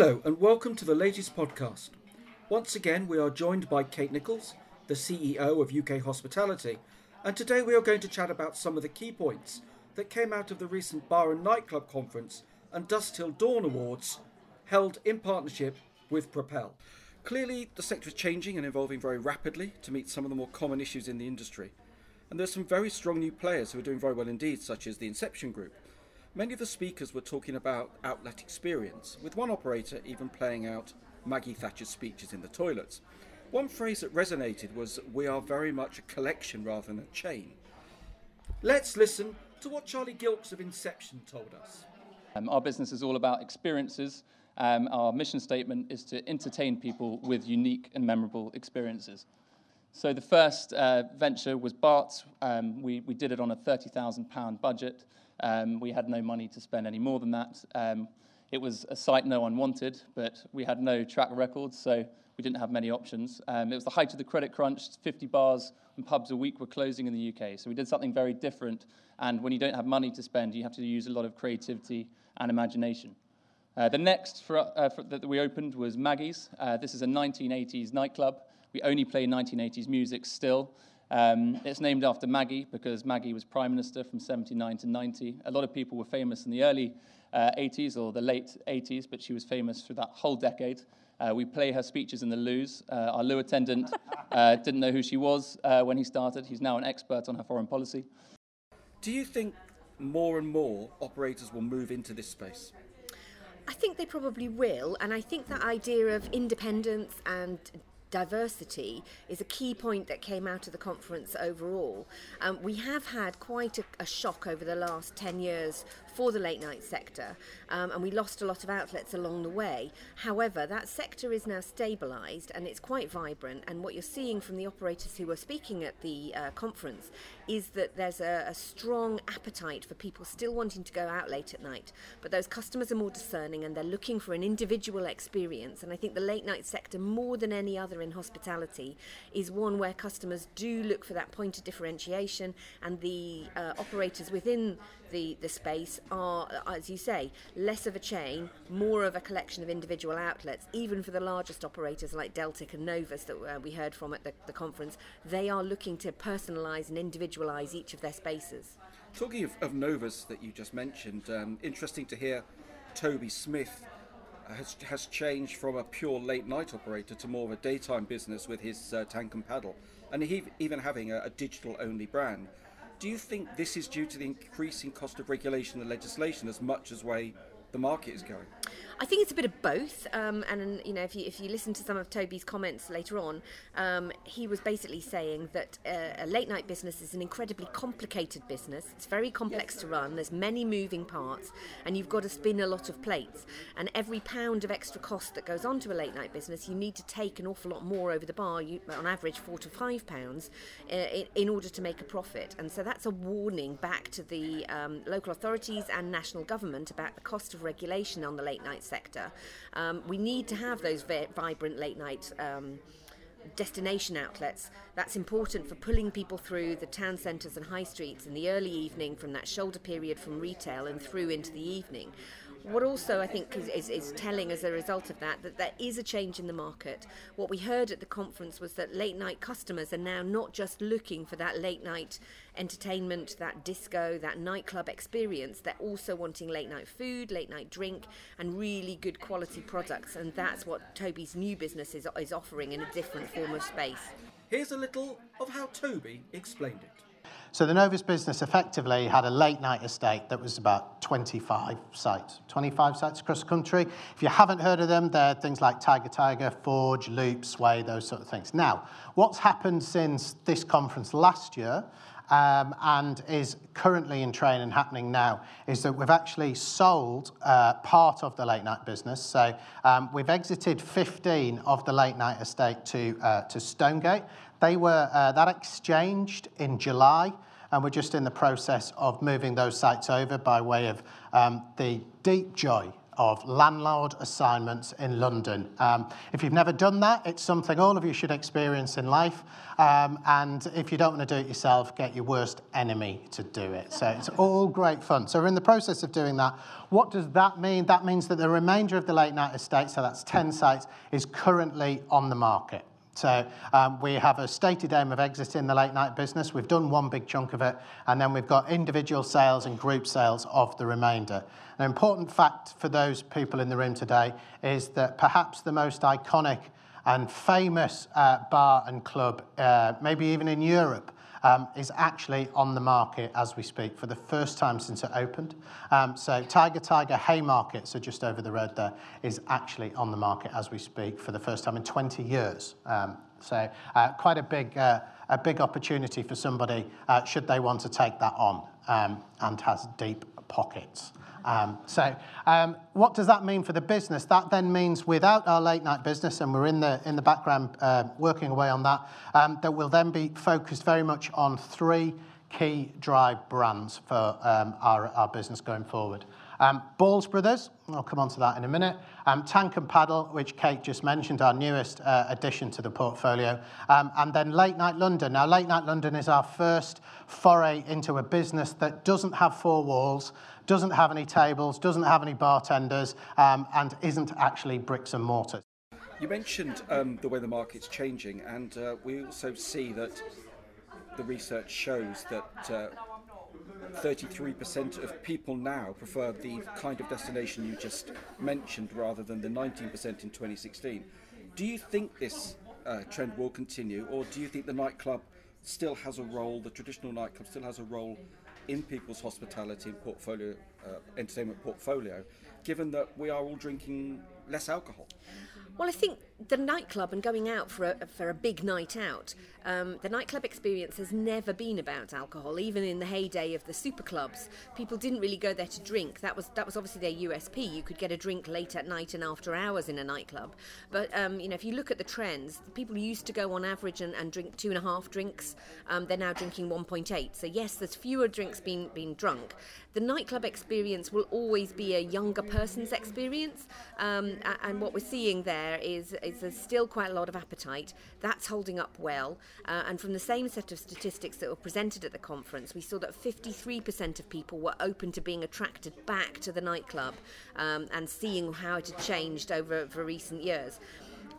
Hello, and welcome to the latest podcast. Once again, we are joined by Kate Nicholls, the CEO of UK Hospitality, and today we are going to chat about some of the key points that came out of the recent Bar and Nightclub Conference and Dusk Till Dawn Awards held in partnership with Propel. Clearly, the sector is changing and evolving very rapidly to meet some of the more common issues in the industry. And there's some very strong new players who are doing very well indeed, such as the Inception Group. Many of the speakers were talking about outlet experience, with one operator even playing out Maggie Thatcher's speeches in the toilets. One phrase that resonated was, We are very much a collection rather than a chain. Let's listen to what Charlie Gilkes of Inception told us. Um, our business is all about experiences. Um, our mission statement is to entertain people with unique and memorable experiences. So the first uh, venture was Bart's. Um, we, we did it on a £30,000 budget. Um, we had no money to spend any more than that. Um, it was a site no one wanted, but we had no track records, so we didn't have many options. Um, it was the height of the credit crunch. 50 bars and pubs a week were closing in the UK, so we did something very different. And when you don't have money to spend, you have to use a lot of creativity and imagination. Uh, the next for, uh, for, that we opened was Maggie's. Uh, this is a 1980s nightclub. We only play 1980s music still. Um, it's named after Maggie because Maggie was Prime Minister from 79 to 90. A lot of people were famous in the early uh, 80s or the late 80s, but she was famous for that whole decade. Uh, we play her speeches in the loos. Uh, our loo attendant uh, didn't know who she was uh, when he started. He's now an expert on her foreign policy. Do you think more and more operators will move into this space? I think they probably will, and I think that idea of independence and diversity is a key point that came out of the conference overall. Um, we have had quite a, a, shock over the last 10 years for the late night sector, um, and we lost a lot of outlets along the way. However, that sector is now stabilised and it's quite vibrant. And what you're seeing from the operators who were speaking at the uh, conference is that there's a, a strong appetite for people still wanting to go out late at night, but those customers are more discerning and they're looking for an individual experience. And I think the late night sector, more than any other in hospitality, is one where customers do look for that point of differentiation, and the uh, operators within the, the space are, as you say, less of a chain, more of a collection of individual outlets. Even for the largest operators like Deltic and Novus that uh, we heard from at the, the conference, they are looking to personalise and individualise each of their spaces. Talking of, of Novus that you just mentioned, um, interesting to hear Toby Smith has, has changed from a pure late night operator to more of a daytime business with his uh, tank and paddle, and he, even having a, a digital only brand. Do you think this is due to the increasing cost of regulation and legislation as much as way the market is going? I think it's a bit of both. Um, and you know, if you if you listen to some of Toby's comments later on, um, he was basically saying that uh, a late night business is an incredibly complicated business. It's very complex yes. to run. There's many moving parts, and you've got to spin a lot of plates. And every pound of extra cost that goes onto a late night business, you need to take an awful lot more over the bar. You, on average, four to five pounds uh, in, in, order to make a profit. And so that's a warning back to the um, local authorities and national government about the cost of regulation on the late night sector. Um, we need to have those vibrant late night. Um, destination outlets. That's important for pulling people through the town centres and high streets in the early evening from that shoulder period from retail and through into the evening. What also I think is, is, is, telling as a result of that that there is a change in the market. What we heard at the conference was that late night customers are now not just looking for that late night entertainment, that disco, that nightclub experience. They're also wanting late night food, late night drink, and really good quality products. And that's what Toby's new business is, is offering in a different form of space. Here's a little of how Toby explained it. So the Novus business effectively had a late night estate that was about 25 sites, 25 sites across the country. If you haven't heard of them, they're things like Tiger Tiger, Forge, Loop, Sway, those sort of things. Now, what's happened since this conference last year um, and is currently in train and happening now is that we've actually sold uh, part of the late night business. So um, we've exited 15 of the late night estate to, uh, to Stonegate. They were, uh, that exchanged in July, and we're just in the process of moving those sites over by way of um, the deep joy of landlord assignments in London. Um, if you've never done that, it's something all of you should experience in life. Um, and if you don't want to do it yourself, get your worst enemy to do it. So it's all great fun. So we're in the process of doing that. What does that mean? That means that the remainder of the late night estate, so that's 10 sites, is currently on the market. So um, we have a stated aim of exiting the late night business. We've done one big chunk of it, and then we've got individual sales and group sales of the remainder. An important fact for those people in the room today is that perhaps the most iconic and famous uh, bar and club, uh, maybe even in Europe, um, is actually on the market as we speak for the first time since it opened. Um, so Tiger Tiger Haymarket, so just over the road there, is actually on the market as we speak for the first time in 20 years. Um, so uh, quite a big, uh, a big opportunity for somebody uh, should they want to take that on um, and has deep pockets. Um, so, um, what does that mean for the business? That then means without our late night business, and we're in the in the background uh, working away on that, um, that will then be focused very much on three key drive brands for um, our, our business going forward. Um, Balls Brothers, I'll come on to that in a minute. Um, Tank and Paddle, which Kate just mentioned, our newest uh, addition to the portfolio. And then Late Night London. Now, Late Night London is our first foray into a business that doesn't have four walls, doesn't have any tables, doesn't have any bartenders, um, and isn't actually bricks and mortar. You mentioned um, the way the market's changing, and uh, we also see that the research shows that uh, 33% of people now prefer the kind of destination you just mentioned rather than the 19% in 2016. Do you think this uh, trend will continue, or do you think the nightclub still has a role, the traditional nightclub still has a role in people's hospitality and portfolio, uh, entertainment portfolio, given that we are all drinking less alcohol? Well, I think the nightclub and going out for a, for a big night out, um, the nightclub experience has never been about alcohol. Even in the heyday of the super clubs, people didn't really go there to drink. That was that was obviously their USP. You could get a drink late at night and after hours in a nightclub. But um, you know, if you look at the trends, people used to go on average and, and drink two and a half drinks. Um, they're now drinking 1.8. So yes, there's fewer drinks being being drunk. The nightclub experience will always be a younger person's experience, um, and what we're seeing there is is there's still quite a lot of appetite. That's holding up well. Uh, and from the same set of statistics that were presented at the conference, we saw that 53% of people were open to being attracted back to the nightclub um, and seeing how it had changed over, over recent years.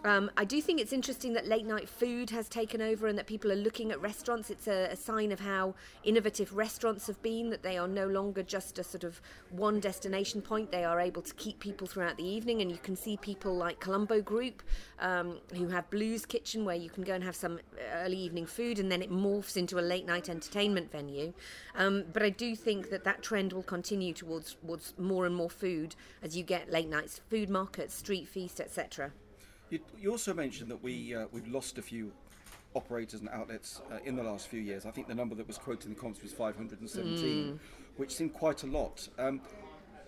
Um, I do think it's interesting that late night food has taken over and that people are looking at restaurants. It's a, a, sign of how innovative restaurants have been, that they are no longer just a sort of one destination point. They are able to keep people throughout the evening. And you can see people like Columbo Group um, who have Blues Kitchen where you can go and have some early evening food and then it morphs into a late night entertainment venue. Um, but I do think that that trend will continue towards, towards more and more food as you get late nights, food markets, street feast, etc. You, you also mentioned that we uh, we've lost a few operators and outlets uh, in the last few years. I think the number that was quoted in the comments was 517, mm. which seemed quite a lot. Um,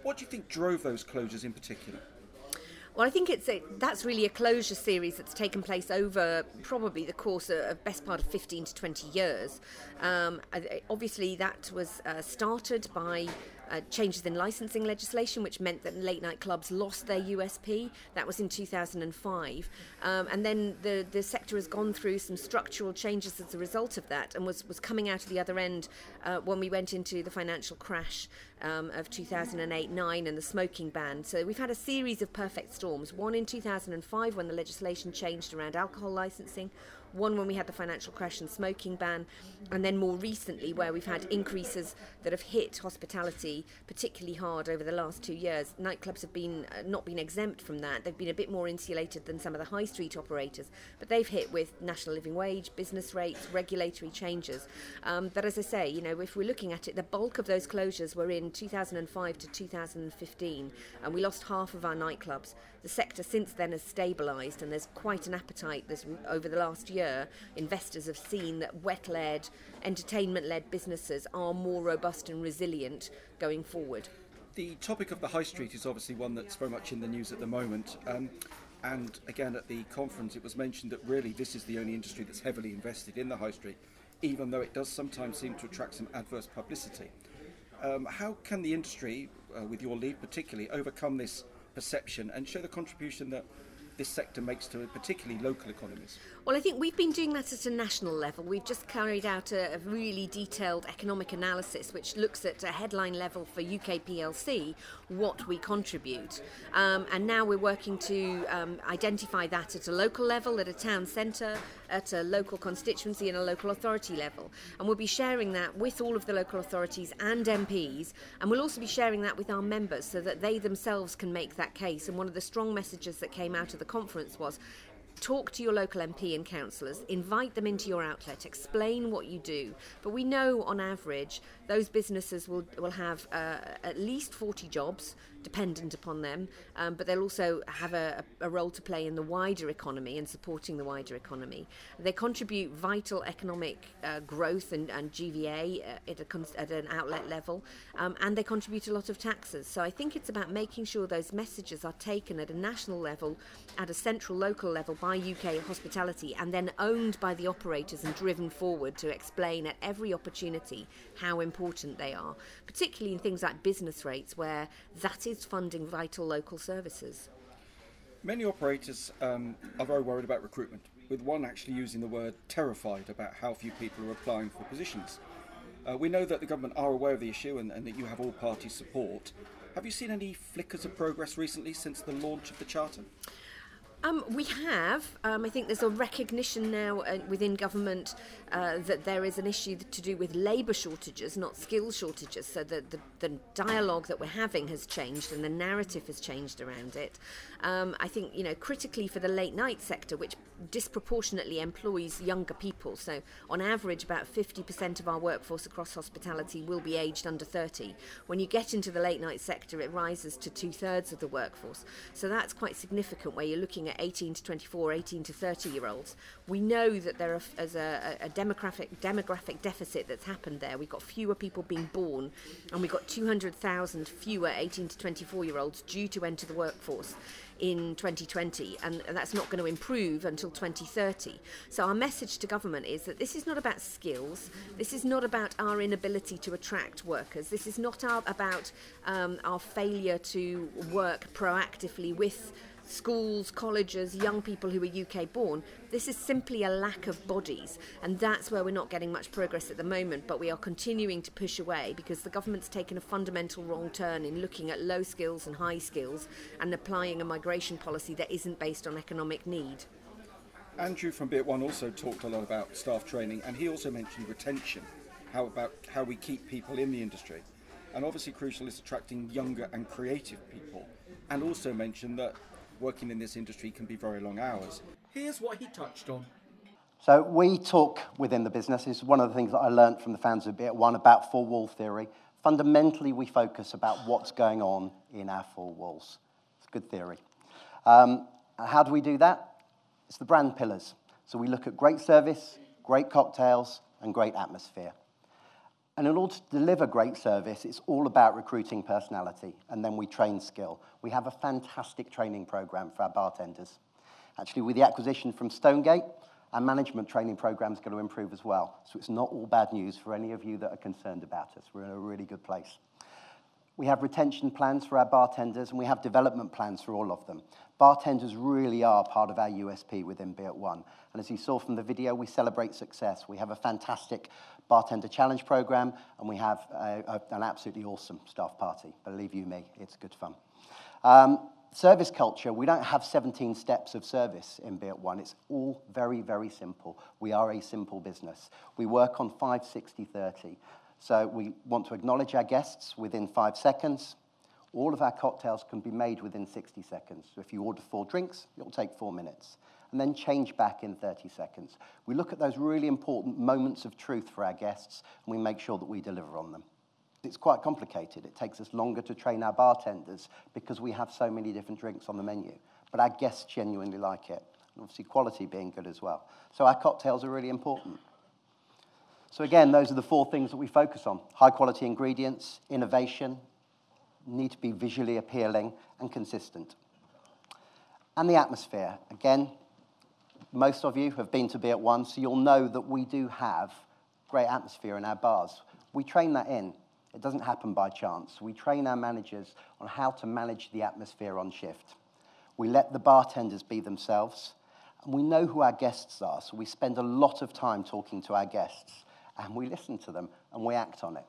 what do you think drove those closures in particular? Well, I think it's a, that's really a closure series that's taken place over probably the course of, of best part of 15 to 20 years. Um, obviously, that was uh, started by uh, changes in licensing legislation, which meant that late night clubs lost their USP. That was in 2005. Um, and then the, the sector has gone through some structural changes as a result of that and was, was coming out of the other end uh, when we went into the financial crash um, of 2008 9 and the smoking ban. So we've had a series of perfect storms one in 2005 when the legislation changed around alcohol licensing one when we had the financial crash and smoking ban, and then more recently where we've had increases that have hit hospitality particularly hard over the last two years. Nightclubs have been uh, not been exempt from that. They've been a bit more insulated than some of the high street operators, but they've hit with national living wage, business rates, regulatory changes. Um, but as I say, you know, if we're looking at it, the bulk of those closures were in 2005 to 2015, and we lost half of our nightclubs. The sector since then has stabilised, and there's quite an appetite. Over the last year year, investors have seen that wet led, entertainment led businesses are more robust and resilient going forward. The topic of the high street is obviously one that's very much in the news at the moment. Um, and again, at the conference, it was mentioned that really this is the only industry that's heavily invested in the high street, even though it does sometimes seem to attract some adverse publicity. Um, how can the industry, uh, with your lead particularly, overcome this perception and show the contribution that this sector makes to particularly local economies? Well, I think we've been doing that at a national level. We've just carried out a, a really detailed economic analysis which looks at a headline level for UK PLC what we contribute. Um, and now we're working to um, identify that at a local level, at a town centre, at a local constituency, and a local authority level. And we'll be sharing that with all of the local authorities and MPs. And we'll also be sharing that with our members so that they themselves can make that case. And one of the strong messages that came out of the conference was talk to your local MP and councillors, invite them into your outlet, explain what you do. But we know on average those businesses will, will have uh, at least 40 jobs dependent upon them, um, but they'll also have a, a, role to play in the wider economy and supporting the wider economy. They contribute vital economic uh, growth and, and GVA uh, at, a, at, an outlet level, um, and they contribute a lot of taxes. So I think it's about making sure those messages are taken at a national level, at a central local level by UK hospitality, and then owned by the operators and driven forward to explain at every opportunity how important they are, particularly in things like business rates, where that is funding vital local services. Many operators um, are very worried about recruitment, with one actually using the word terrified about how few people are applying for positions. Uh, we know that the government are aware of the issue and, and that you have all party support. Have you seen any flickers of progress recently since the launch of the Charter? Um, we have. Um, I think there's a recognition now uh, within government uh, that there is an issue to do with labour shortages, not skill shortages. So the, the, the, dialogue that we're having has changed and the narrative has changed around it. Um, I think, you know, critically for the late night sector, which disproportionately employs younger people. So on average, about 50% of our workforce across hospitality will be aged under 30. When you get into the late night sector, it rises to two thirds of the workforce. So that's quite significant where you're looking at 18 to 24, 18 to 30 year olds. We know that there is a, a demographic demographic deficit that's happened there. We've got fewer people being born, and we've got 200,000 fewer 18 to 24 year olds due to enter the workforce in 2020, and, and that's not going to improve until 2030. So, our message to government is that this is not about skills, this is not about our inability to attract workers, this is not our, about um, our failure to work proactively with schools, colleges, young people who are UK born. This is simply a lack of bodies, and that's where we're not getting much progress at the moment. But we are continuing to push away because the government's taken a fundamental wrong turn in looking at low skills and high skills and applying a migration policy that isn't based on economic need. Andrew from Be At One also talked a lot about staff training, and he also mentioned retention, how about how we keep people in the industry, and obviously crucial is attracting younger and creative people, and also mentioned that working in this industry can be very long hours. Here's what he touched on. So we talk within the business. It's one of the things that I learned from the founders of Be At One about four wall theory. Fundamentally, we focus about what's going on in our four walls. It's good theory. Um, how do we do that? It's the brand pillars. So we look at great service, great cocktails, and great atmosphere. And in order to deliver great service, it's all about recruiting personality, and then we train skill. We have a fantastic training program for our bartenders. Actually, with the acquisition from Stonegate, our management training program is going to improve as well. So it's not all bad news for any of you that are concerned about us. We're in a really good place. We have retention plans for our bartenders, and we have development plans for all of them. Bartenders really are part of our USP within Be At One. And as you saw from the video, we celebrate success. We have a fantastic bartender challenge program, and we have a, a, an absolutely awesome staff party. Believe you me, it's good fun. Um, service culture, we don't have 17 steps of service in Be At One. It's all very, very simple. We are a simple business. We work on 5, 60, 30. So we want to acknowledge our guests within five seconds. All of our cocktails can be made within 60 seconds. So if you order four drinks, it'll take four minutes. And then change back in 30 seconds. We look at those really important moments of truth for our guests, and we make sure that we deliver on them. It's quite complicated. It takes us longer to train our bartenders because we have so many different drinks on the menu. But our guests genuinely like it. And obviously, quality being good as well. So our cocktails are really important. So again, those are the four things that we focus on. High quality ingredients, innovation, need to be visually appealing and consistent. And the atmosphere. Again, most of you have been to Be At One, so you'll know that we do have great atmosphere in our bars. We train that in. It doesn't happen by chance. We train our managers on how to manage the atmosphere on shift. We let the bartenders be themselves, and we know who our guests are, so we spend a lot of time talking to our guests, and we listen to them, and we act on it.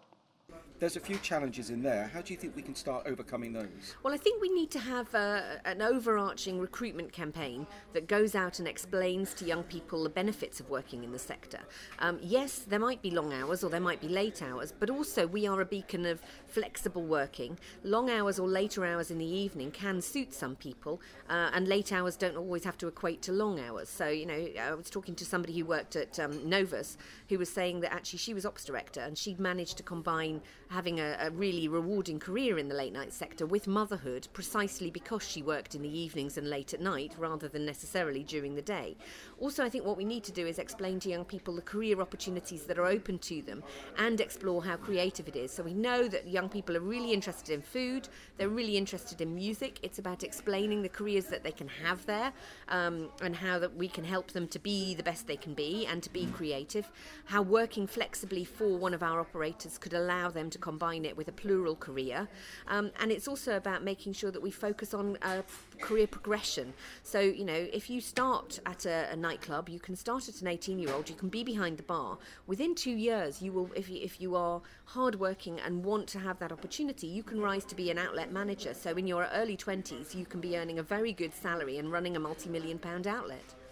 There's a few challenges in there. How do you think we can start overcoming those? Well, I think we need to have uh, an overarching recruitment campaign that goes out and explains to young people the benefits of working in the sector. Um, yes, there might be long hours or there might be late hours, but also we are a beacon of flexible working. Long hours or later hours in the evening can suit some people, uh, and late hours don't always have to equate to long hours. So, you know, I was talking to somebody who worked at um, Novus who was saying that actually she was ops director and she'd managed to combine having a, a, really rewarding career in the late night sector with motherhood precisely because she worked in the evenings and late at night rather than necessarily during the day. Also, I think what we need to do is explain to young people the career opportunities that are open to them and explore how creative it is. So we know that young people are really interested in food, they're really interested in music. It's about explaining the careers that they can have there um, and how that we can help them to be the best they can be and to be creative. How working flexibly for one of our operators could allow them to combine it with a plural career. Um, and it's also about making sure that we focus on uh, career progression. So, you know, if you start at a, a nightclub, you can start at an 18 year old, you can be behind the bar. Within two years, you will, if you, if you are hardworking and want to have that opportunity, you can rise to be an outlet manager. So, in your early 20s, you can be earning a very good salary and running a multi million pound outlet.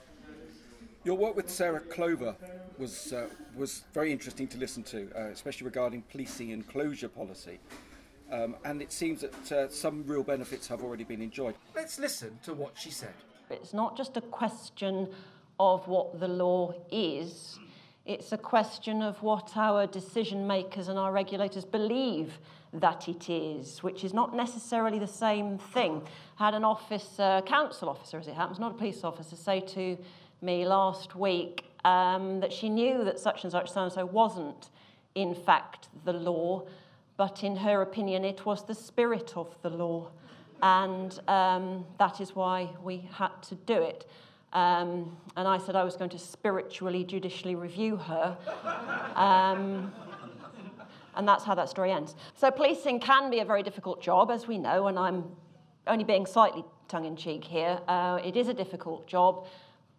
Your work with Sarah Clover was uh, was very interesting to listen to, uh, especially regarding policing and closure policy. Um, and it seems that uh, some real benefits have already been enjoyed. Let's listen to what she said. It's not just a question of what the law is, it's a question of what our decision makers and our regulators believe that it is, which is not necessarily the same thing. Had an officer, council officer as it happens, not a police officer, say to me last week um, that she knew that such and such so and so wasn't, in fact, the law, but in her opinion, it was the spirit of the law. And um, that is why we had to do it. Um, and I said I was going to spiritually, judicially review her. Um, and that's how that story ends. So, policing can be a very difficult job, as we know, and I'm only being slightly tongue in cheek here. Uh, it is a difficult job.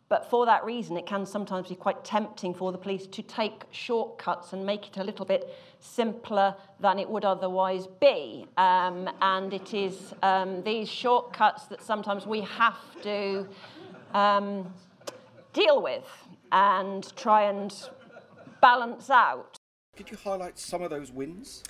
But for that reason, it can sometimes be quite tempting for the police to take shortcuts and make it a little bit simpler than it would otherwise be. Um, and it is um, these shortcuts that sometimes we have to um, deal with and try and balance out. Could you highlight some of those wins?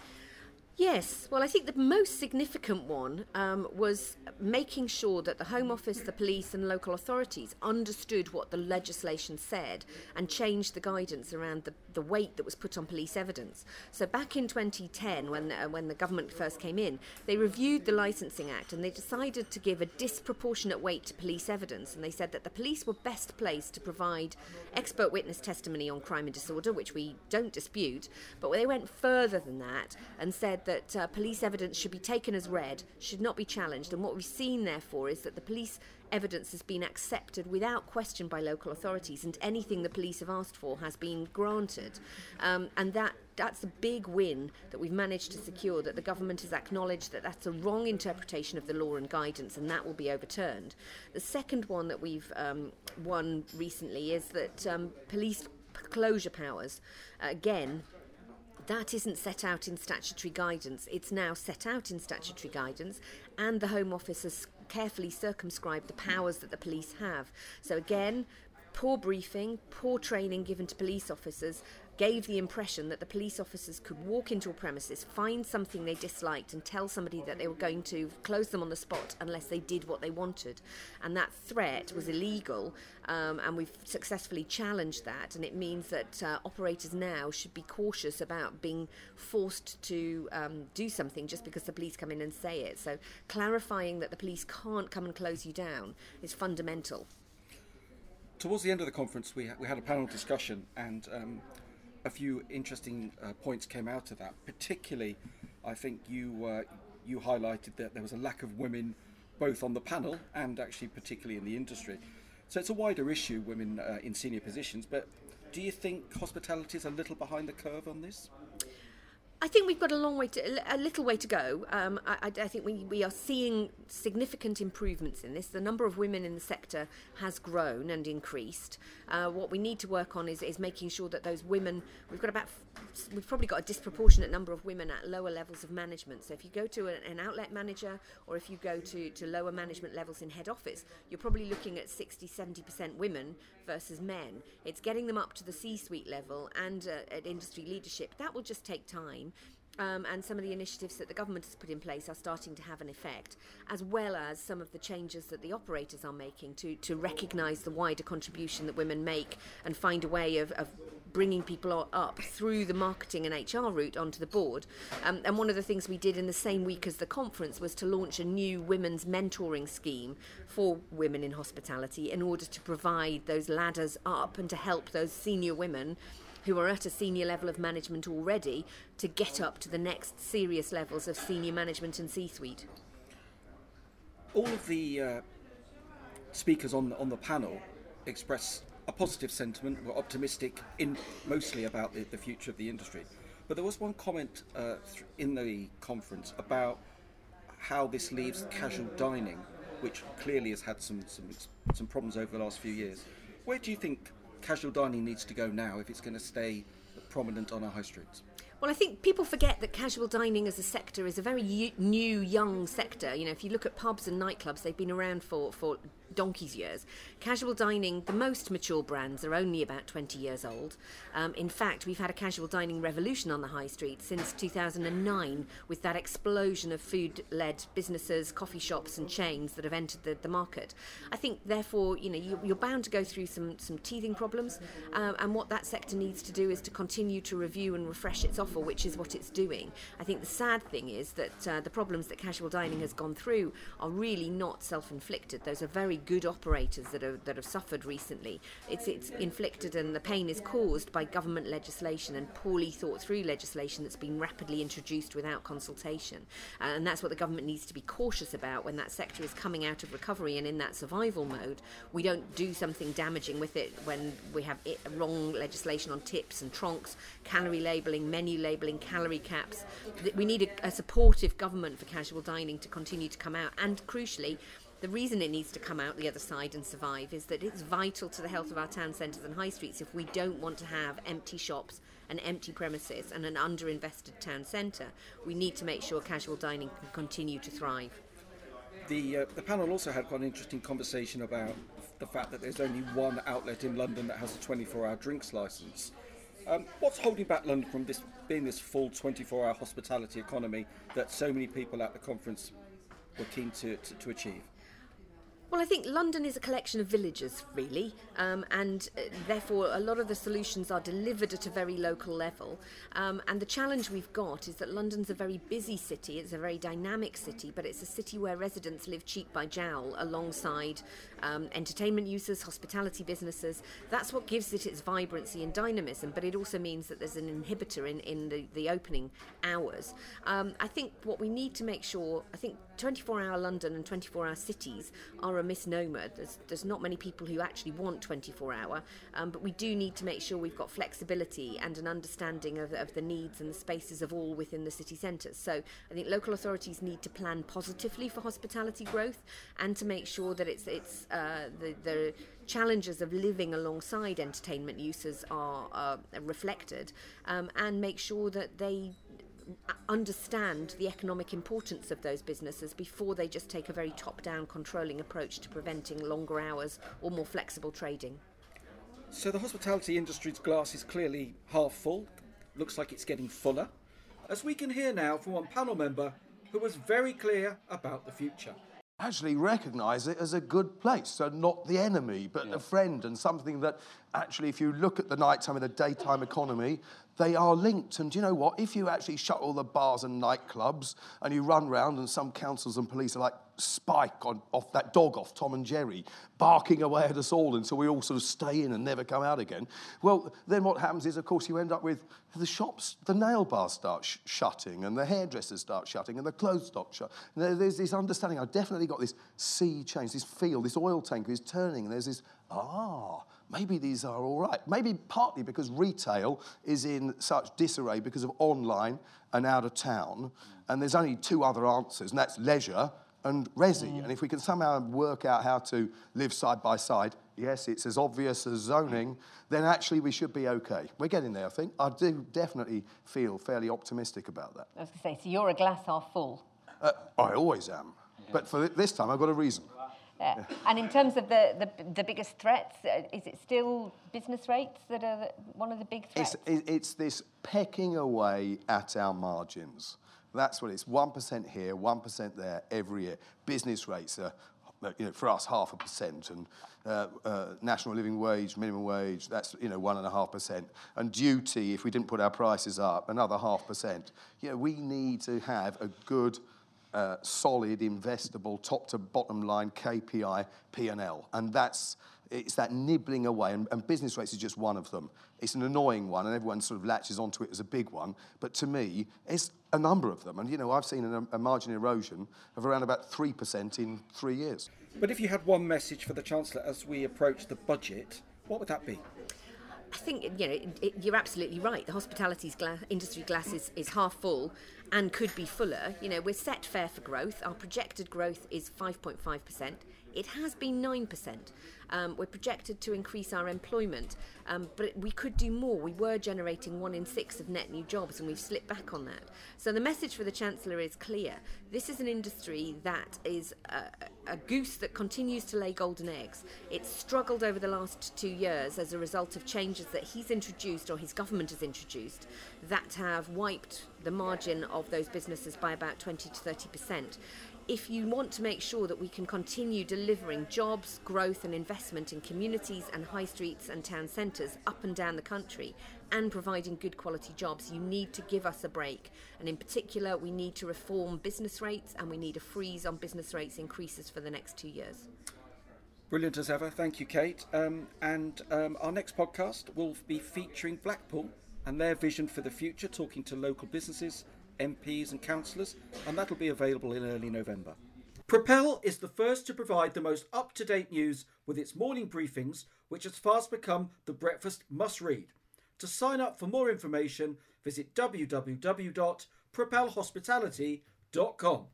Yes, well, I think the most significant one um, was making sure that the Home Office, the police, and local authorities understood what the legislation said and changed the guidance around the, the weight that was put on police evidence. So, back in 2010, when, uh, when the government first came in, they reviewed the Licensing Act and they decided to give a disproportionate weight to police evidence. And they said that the police were best placed to provide expert witness testimony on crime and disorder, which we don't dispute, but they went further than that and said that uh, police evidence should be taken as read, should not be challenged, and what we've seen, therefore, is that the police evidence has been accepted without question by local authorities, and anything the police have asked for has been granted. Um, and that that's a big win that we've managed to secure that the government has acknowledged that that's a wrong interpretation of the law and guidance and that will be overturned. The second one that we've um, won recently is that um, police closure powers, again, that isn't set out in statutory guidance. It's now set out in statutory guidance, and the Home Office has carefully circumscribed the powers that the police have. So, again, poor briefing, poor training given to police officers, gave the impression that the police officers could walk into a premises, find something they disliked, and tell somebody that they were going to close them on the spot unless they did what they wanted. And that threat was illegal, um, and we've successfully challenged that. And it means that uh, operators now should be cautious about being forced to um, do something just because the police come in and say it. So clarifying that the police can't come and close you down is fundamental towards the end of the conference, we, we had a panel discussion, and um, a few interesting uh, points came out of that. Particularly, I think you uh, you highlighted that there was a lack of women both on the panel and actually particularly in the industry. So it's a wider issue, women uh, in senior positions. But do you think hospitality is a little behind the curve on this? I think we've got a long way to, a little way to go. Um, I, I, think we, we are seeing significant improvements in this. The number of women in the sector has grown and increased. Uh, what we need to work on is, is making sure that those women, we've got about, we've probably got a disproportionate number of women at lower levels of management. So if you go to an, an outlet manager or if you go to, to lower management levels in head office, you're probably looking at 60, 70% women versus men. It's getting them up to the C suite level and uh, at industry leadership. That will just take time. Um, and some of the initiatives that the government has put in place are starting to have an effect, as well as some of the changes that the operators are making to, to recognise the wider contribution that women make and find a way of, of bringing people up through the marketing and HR route onto the board. Um, and one of the things we did in the same week as the conference was to launch a new women's mentoring scheme for women in hospitality in order to provide those ladders up and to help those senior women who are at a senior level of management already to get up to the next serious levels of senior management and C suite. All of the uh, speakers on, on the panel express a positive sentiment, were optimistic in mostly about the, the future of the industry. But there was one comment uh, in the conference about how this leaves casual dining, which clearly has had some, some, some problems over the last few years. Where do you think casual dining needs to go now if it's going to stay prominent on our high streets? Well, I think people forget that casual dining as a sector is a very new, young sector. You know, if you look at pubs and nightclubs, they've been around for, for donkey's years. Casual dining, the most mature brands are only about 20 years old. Um, in fact, we've had a casual dining revolution on the high street since 2009 with that explosion of food led businesses, coffee shops, and chains that have entered the, the market. I think, therefore, you know, you, are bound to go through some, some teething problems. Uh, and what that sector needs to do is to continue to review and refresh its which is what it's doing. I think the sad thing is that uh, the problems that casual dining has gone through are really not self inflicted. Those are very good operators that that have suffered recently. It's it's inflicted and the pain is caused by government legislation and poorly thought through legislation that's been rapidly introduced without consultation. Uh, and that's what the government needs to be cautious about when that sector is coming out of recovery and in that survival mode. We don't do something damaging with it when we have it, wrong legislation on tips and troncs, calorie labelling, menu labelling, calorie caps. We need a, a supportive government for casual dining to continue to come out and crucially the reason it needs to come out the other side and survive is that it's vital to the health of our town centres and high streets if we don't want to have empty shops and empty premises and an underinvested town centre. We need to make sure casual dining can continue to thrive. The, uh, the panel also had quite an interesting conversation about the fact that there's only one outlet in London that has a 24 hour drinks licence. Um, what's holding back London from this being this full 24 hour hospitality economy that so many people at the conference were keen to, to, to achieve? Well, I think London is a collection of villages, really, um, and uh, therefore a lot of the solutions are delivered at a very local level. Um, and the challenge we've got is that London's a very busy city, it's a very dynamic city, but it's a city where residents live cheek by jowl alongside um, entertainment users, hospitality businesses. That's what gives it its vibrancy and dynamism, but it also means that there's an inhibitor in, in the, the opening hours. Um, I think what we need to make sure, I think 24 hour London and 24 hour cities are a misnomer. There's, there's not many people who actually want 24 hour, um, but we do need to make sure we've got flexibility and an understanding of, of the needs and the spaces of all within the city centres. So I think local authorities need to plan positively for hospitality growth and to make sure that it's, it's uh, the, the challenges of living alongside entertainment users are uh, reflected um, and make sure that they understand the economic importance of those businesses before they just take a very top down controlling approach to preventing longer hours or more flexible trading. So the hospitality industry's glass is clearly half full, looks like it's getting fuller, as we can hear now from one panel member who was very clear about the future actually recognise it as a good place. So not the enemy, but yeah. a friend and something that actually, if you look at the nighttime and the daytime economy, they are linked. And you know what? If you actually shut all the bars and nightclubs and you run round and some councils and police are like Spike on, off that dog off Tom and Jerry, barking away at us all until we all sort of stay in and never come out again. Well, then what happens is, of course, you end up with the shops, the nail bars start sh- shutting and the hairdressers start shutting and the clothes stop shut. there's this understanding. I've definitely got this sea change, this feel, this oil tanker is turning. And there's this, ah, maybe these are all right. Maybe partly because retail is in such disarray because of online and out of town, and there's only two other answers, and that's leisure and resi. Mm. And if we can somehow work out how to live side by side, yes, it's as obvious as zoning, then actually we should be okay. We're getting there, I think. I do definitely feel fairly optimistic about that. I was going to say, so you're a glass half full. Uh, I always am. But for this time, I've got a reason. Yeah. And in terms of the, the, the biggest threats, uh, is it still business rates that are the, one of the big threats? It's, it's this pecking away at our margins. That's what it's 1% here, 1% there every year. Business rates are, you know, for us, half a percent. And uh, uh, national living wage, minimum wage, that's, you know, 1.5%. And duty, if we didn't put our prices up, another half percent. You know, we need to have a good uh, solid, investable, top to bottom line KPI P&L. And that's, it's that nibbling away, and, and, business rates is just one of them. It's an annoying one, and everyone sort of latches onto it as a big one. But to me, it's a number of them. And, you know, I've seen a, a margin erosion of around about 3% in three years. But if you had one message for the Chancellor as we approach the budget, what would that be? I think you know it, it, you're absolutely right. The hospitality gla- industry glass is, is half full and could be fuller. You know we're set fair for growth. Our projected growth is 5.5 percent. It has been 9%. Um, we're projected to increase our employment, um, but we could do more. We were generating one in six of net new jobs, and we've slipped back on that. So the message for the Chancellor is clear. This is an industry that is a, a goose that continues to lay golden eggs. It's struggled over the last two years as a result of changes that he's introduced or his government has introduced that have wiped the margin of those businesses by about 20 to 30 percent if you want to make sure that we can continue delivering jobs, growth, and investment in communities and high streets and town centres up and down the country, and providing good quality jobs, you need to give us a break. And in particular, we need to reform business rates and we need a freeze on business rates increases for the next two years. Brilliant as ever. Thank you, Kate. Um, and um, our next podcast will be featuring Blackpool and their vision for the future, talking to local businesses MPs, and councillors, and that'll be available in early November. Propel is the first to provide the most up to date news with its morning briefings, which has fast become the breakfast must read. To sign up for more information, visit www.propelhospitality.com.